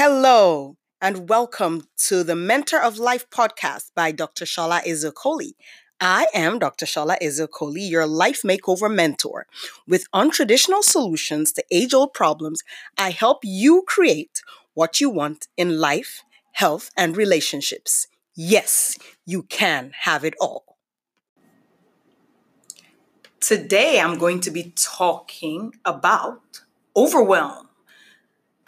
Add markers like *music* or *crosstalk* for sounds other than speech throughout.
Hello, and welcome to the Mentor of Life podcast by Dr. Shola Ezeokoli. I am Dr. Shola Ezeokoli, your life makeover mentor. With untraditional solutions to age old problems, I help you create what you want in life, health, and relationships. Yes, you can have it all. Today, I'm going to be talking about overwhelm.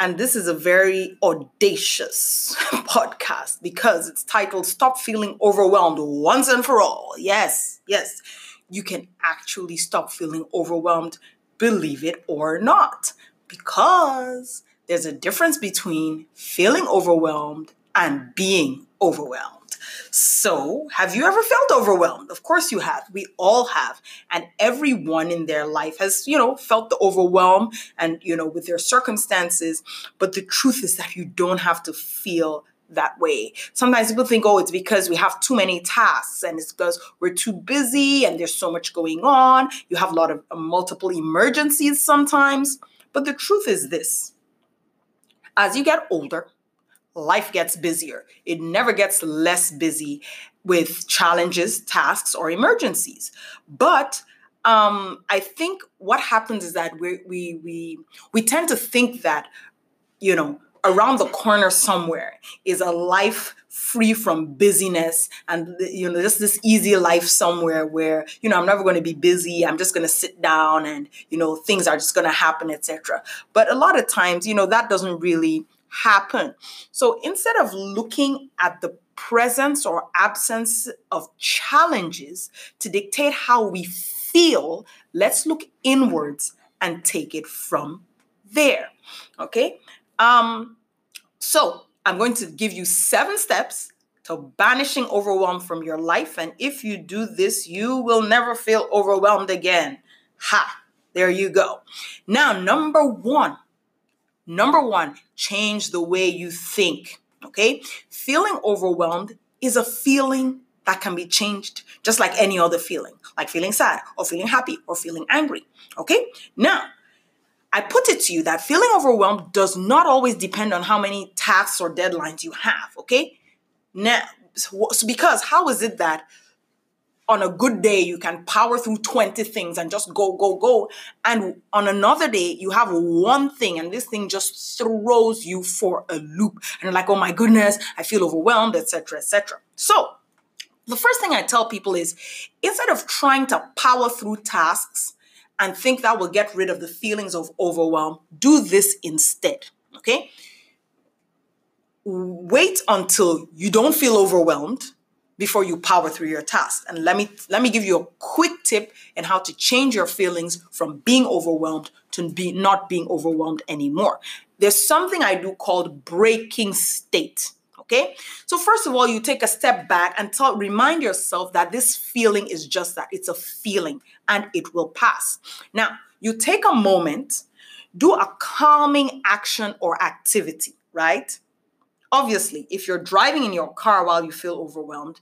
And this is a very audacious *laughs* podcast because it's titled Stop Feeling Overwhelmed Once and for All. Yes, yes, you can actually stop feeling overwhelmed, believe it or not, because there's a difference between feeling overwhelmed and being overwhelmed. So, have you ever felt overwhelmed? Of course you have. We all have. And everyone in their life has, you know, felt the overwhelm and, you know, with their circumstances. But the truth is that you don't have to feel that way. Sometimes people think, oh, it's because we have too many tasks and it's because we're too busy and there's so much going on. You have a lot of uh, multiple emergencies sometimes. But the truth is this as you get older, life gets busier. It never gets less busy with challenges, tasks, or emergencies. But um, I think what happens is that we we we we tend to think that you know around the corner somewhere is a life free from busyness and you know just this easy life somewhere where you know i'm never going to be busy i'm just going to sit down and you know things are just going to happen etc but a lot of times you know that doesn't really happen. So instead of looking at the presence or absence of challenges to dictate how we feel, let's look inwards and take it from there. Okay? Um, so I'm going to give you seven steps to banishing overwhelm from your life. And if you do this, you will never feel overwhelmed again. Ha! There you go. Now, number one, Number one, change the way you think. Okay. Feeling overwhelmed is a feeling that can be changed just like any other feeling, like feeling sad or feeling happy or feeling angry. Okay. Now, I put it to you that feeling overwhelmed does not always depend on how many tasks or deadlines you have. Okay. Now, because how is it that on a good day, you can power through 20 things and just go, go, go. And on another day, you have one thing and this thing just throws you for a loop. And you're like, oh my goodness, I feel overwhelmed, etc., etc. So the first thing I tell people is instead of trying to power through tasks and think that will get rid of the feelings of overwhelm, do this instead. Okay? Wait until you don't feel overwhelmed before you power through your task. And let me let me give you a quick tip in how to change your feelings from being overwhelmed to be not being overwhelmed anymore. There's something I do called breaking state. Okay? So first of all, you take a step back and tell remind yourself that this feeling is just that. It's a feeling and it will pass. Now, you take a moment, do a calming action or activity, right? Obviously if you're driving in your car while you feel overwhelmed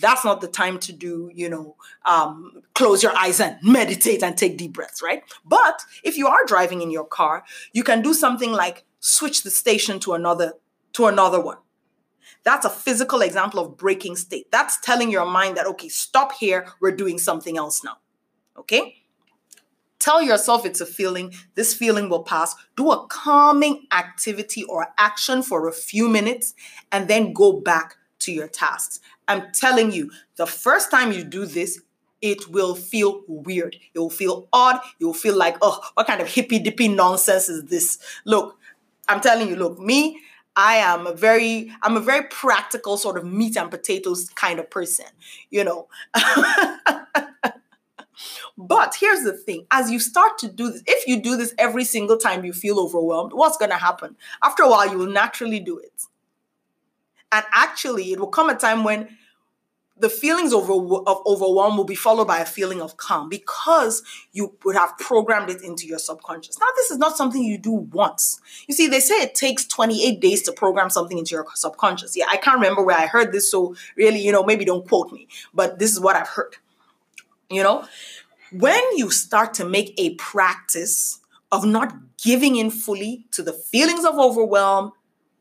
that's not the time to do you know um, close your eyes and meditate and take deep breaths right? But if you are driving in your car you can do something like switch the station to another to another one. That's a physical example of breaking state. That's telling your mind that okay stop here we're doing something else now okay Tell yourself it's a feeling. This feeling will pass. Do a calming activity or action for a few minutes and then go back to your tasks. I'm telling you, the first time you do this, it will feel weird. It will feel odd. You'll feel like, oh, what kind of hippy dippy nonsense is this? Look, I'm telling you, look, me, I am a very, I'm a very practical sort of meat and potatoes kind of person, you know. *laughs* But here's the thing as you start to do this, if you do this every single time you feel overwhelmed, what's going to happen? After a while, you will naturally do it. And actually, it will come a time when the feelings of, of overwhelm will be followed by a feeling of calm because you would have programmed it into your subconscious. Now, this is not something you do once. You see, they say it takes 28 days to program something into your subconscious. Yeah, I can't remember where I heard this, so really, you know, maybe don't quote me, but this is what I've heard. You know, when you start to make a practice of not giving in fully to the feelings of overwhelm,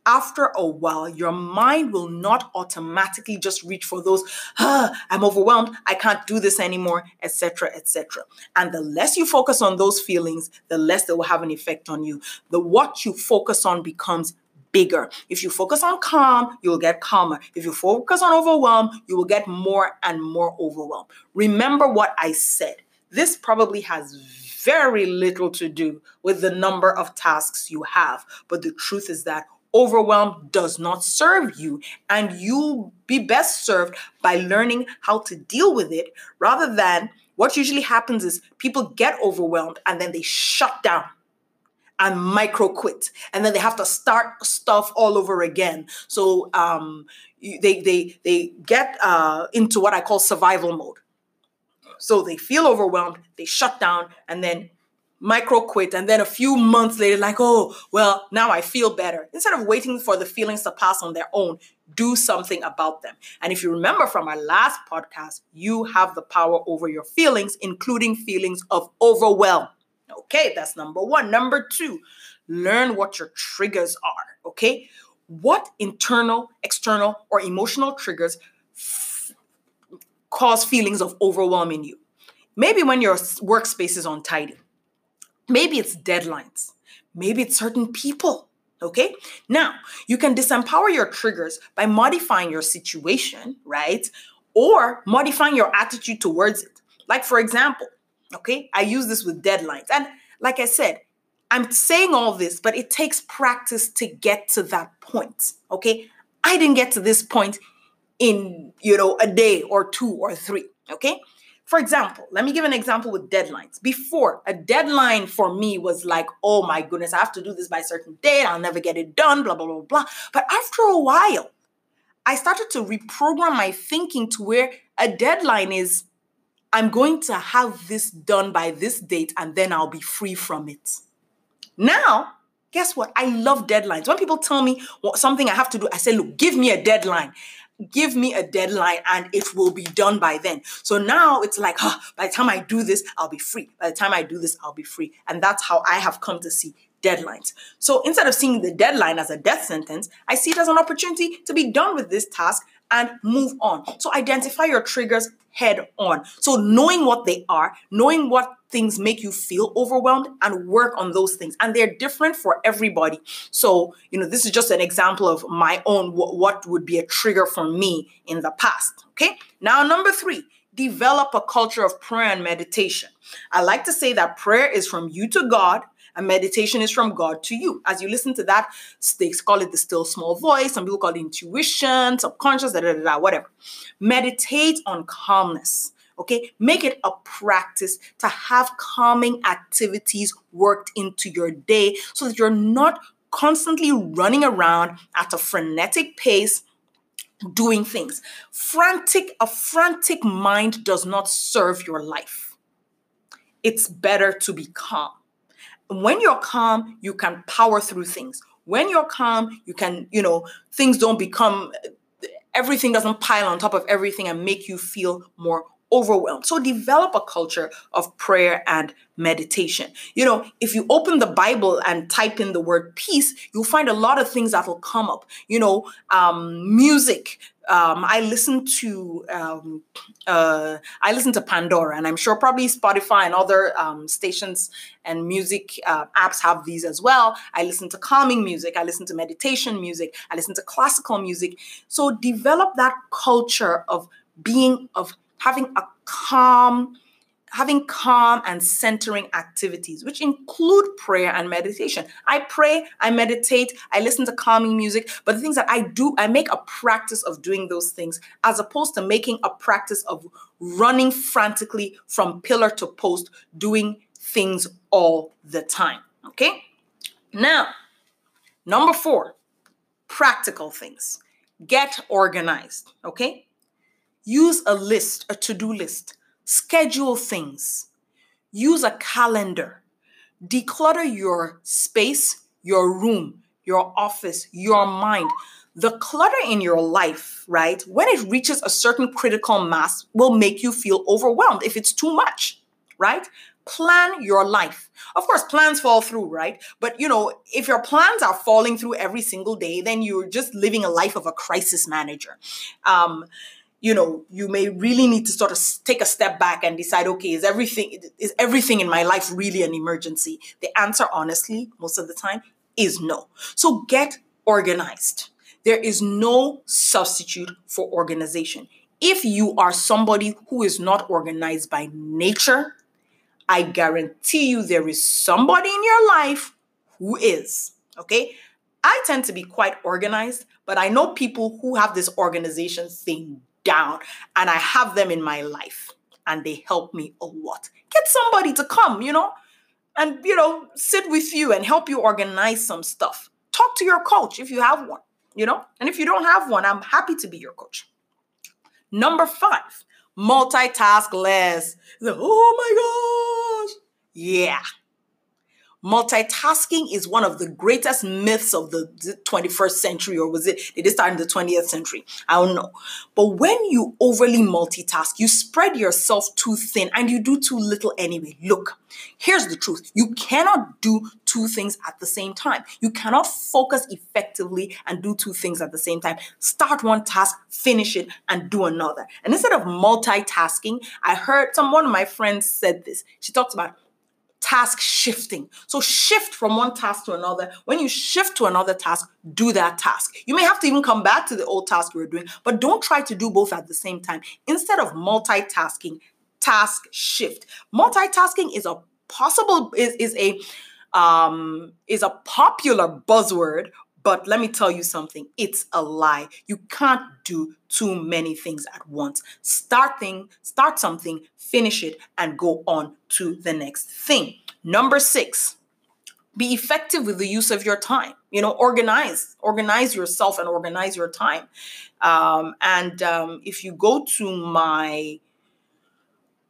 after a while, your mind will not automatically just reach for those, ah, I'm overwhelmed, I can't do this anymore, etc., etc. And the less you focus on those feelings, the less they will have an effect on you. The what you focus on becomes bigger. If you focus on calm, you will get calmer. If you focus on overwhelm, you will get more and more overwhelmed. Remember what I said. This probably has very little to do with the number of tasks you have, but the truth is that overwhelm does not serve you and you'll be best served by learning how to deal with it rather than what usually happens is people get overwhelmed and then they shut down and micro quit. And then they have to start stuff all over again. So um, they they they get uh, into what i call survival mode. So they feel overwhelmed they shut down and then micro quit. And then a few months later like oh well now i feel better. Instead of waiting for the feelings to pass on their own do something about them. And if you remember from our last podcast you have the power over your feelings including feelings of overwhelm okay that's number one number two learn what your triggers are okay what internal external or emotional triggers f- cause feelings of overwhelm in you maybe when your workspace is untidy Maybe it's deadlines. Maybe it's certain people. Okay. Now, you can disempower your triggers by modifying your situation, right? Or modifying your attitude towards it. Like, for example, okay, I use this with deadlines. And like I said, I'm saying all this, but it takes practice to get to that point. Okay. I didn't get to this point in, you know, a day or two or three. Okay. For example, let me give an example with deadlines. Before, a deadline for me was like, oh my goodness, I have to do this by a certain date, I'll never get it done, blah, blah, blah, blah. But after a while, I started to reprogram my thinking to where a deadline is I'm going to have this done by this date and then I'll be free from it. Now, guess what? I love deadlines. When people tell me what, something I have to do, I say, look, give me a deadline give me a deadline and it will be done by then. So now it's like, by the time I do this, I'll be free. By the time I do this, I'll be free. And that's how I have come to see deadlines. So instead of seeing the deadline as a death sentence, I see it as an opportunity to be done with this task and move on. So identify your triggers head on. So knowing what they are, knowing what things make you feel overwhelmed and work on those things. And they're different for everybody. So, you know, this is just an example of my own what would be a trigger for me in the past. Okay? Now, number 3, develop a culture of prayer and meditation. I like to say that prayer is from you to God meditation is from God to you. As you listen to that, they call it the still small voice. Some people call it intuition, subconscious, da, da, da, da, whatever. Meditate on calmness. Okay, make it a practice to have calming activities worked into your day so that you're not constantly running around at a frenetic pace doing things. Frantic, a frantic mind does not serve your life. It's better to be calm when you're calm, you can power through things. When you're calm, you can, you know, things don't become, everything doesn't pile on top of everything and make you feel more overwhelmed. So develop a culture of prayer and meditation. You know, if you open the Bible and type in the word peace, you'll find a lot of things that will come up. You know, um, music. Um, I listen to um, uh, I listen to Pandora, and I'm sure probably Spotify and other um, stations and music uh, apps have these as well. I listen to calming music. I listen to meditation music. I listen to classical music. So develop that culture of being of having a calm having calm and centering activities, which include prayer and meditation. I pray, I meditate, I listen to calming music, but the things that I do, I make a practice of doing those things as opposed to making a practice of running frantically from pillar to post, doing things all the time. Okay? Now, number four, practical things. Get organized. Okay? Use a list, a to do list. Schedule things. Use a calendar. Declutter your space, your room, your office, your mind. The clutter in your life, right, when it reaches a certain critical mass, will make you feel overwhelmed if it's too much, right? plan your life. Of course, plans fall through, right? But you know, if your plans are falling through every single day, then you're just living a life of a crisis manager. Um, you know, you may really need to sort of take a step back and decide, okay, is everything is everything in my life really an emergency? The answer, honestly, most of the time, is no. So get organized. There is no substitute for organization. If you are somebody who is not organized by nature, I guarantee you there is somebody in your life who is. Okay. I tend to be quite organized, but I know people who have this organization thing down, and I have them in my life, and they help me a lot. Get somebody to come, you know, and, you know, sit with you and help you organize some stuff. Talk to your coach if you have one, you know, and if you don't have one, I'm happy to be your coach. Number five, multitask less. Oh my gosh. Yeah. Multitasking is one of the greatest myths of the 21st century, or was it, did it start in the 20th century? I don't know. But when you overly multitask, you spread yourself too thin and you do too little anyway. Look, here's the truth you cannot do two things at the same time. You cannot focus effectively and do two things at the same time. Start one task, finish it, and do another. And instead of multitasking, I heard some one of my friends said this. She talked about task shifting. So shift from one task to another. When you shift to another task, do that task. You may have to even come back to the old task you were doing, but don't try to do both at the same time. Instead of multitasking, task shift. Multitasking is a possible is, is a um, is a popular buzzword, but let me tell you something, it's a lie. You can't do too many things at once. Start thing, start something, finish it, and go on to the next thing. Number six, be effective with the use of your time. You know, organize, organize yourself and organize your time. Um, and um, if you go to my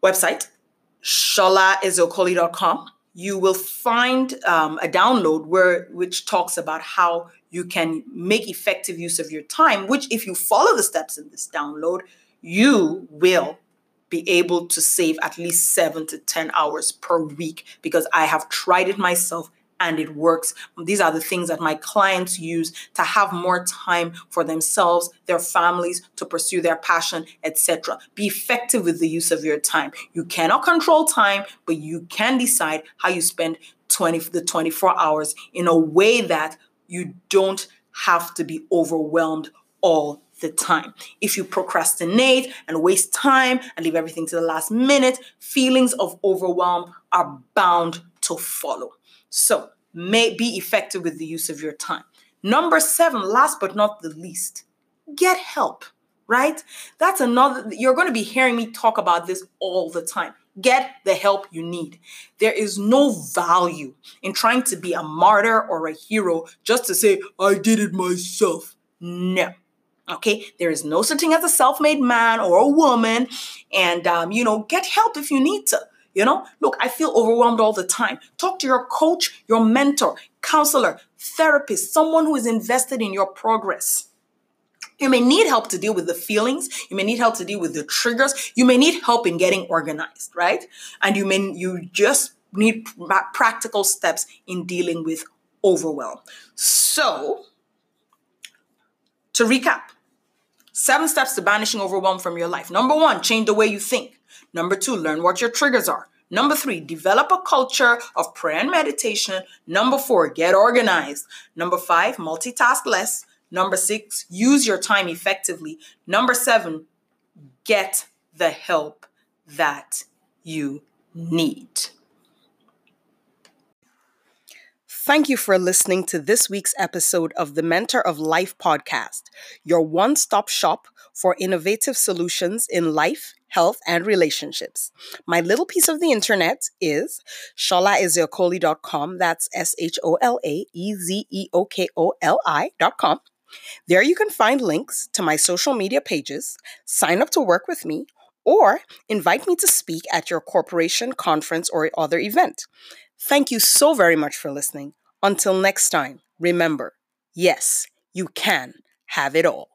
website, sholaezeokoli.com, you will find um, a download where which talks about how you can make effective use of your time, which, if you follow the steps in this download, you will be able to save at least seven to 10 hours per week because I have tried it myself and it works. These are the things that my clients use to have more time for themselves, their families, to pursue their passion, etc. Be effective with the use of your time. You cannot control time, but you can decide how you spend 20 the 24 hours in a way that you don't have to be overwhelmed all the time. If you procrastinate and waste time and leave everything to the last minute, feelings of overwhelm are bound to follow. So, may be effective with the use of your time. Number 7, last but not the least, get help, right? That's another you're going to be hearing me talk about this all the time. Get the help you need. There is no value in trying to be a martyr or a hero just to say, I did it myself. No. Okay, there is no such thing as a self made man or a woman. And, um, you know, get help if you need to. You know, look, I feel overwhelmed all the time. Talk to your coach, your mentor, counselor, therapist, someone who is invested in your progress. You may need help to deal with the feelings. You may need help to deal with the triggers. You may need help in getting organized, right? And you may you just need practical steps in dealing with overwhelm. So, to recap, seven steps to banishing overwhelm from your life. Number 1, change the way you think. Number 2, learn what your triggers are. Number three, develop a culture of prayer and meditation. Number four, get organized. Number five, multitask less. Number six, use your time effectively. Number seven, get the help that you need. Thank you for listening to this week's episode of the Mentor of Life podcast, your one stop shop for innovative solutions in life, health, and relationships. My little piece of the internet is sholaezeokoli.com. That's S H O L A E Z E O K O L I.com. There you can find links to my social media pages, sign up to work with me, or invite me to speak at your corporation, conference, or other event. Thank you so very much for listening. Until next time, remember yes, you can have it all.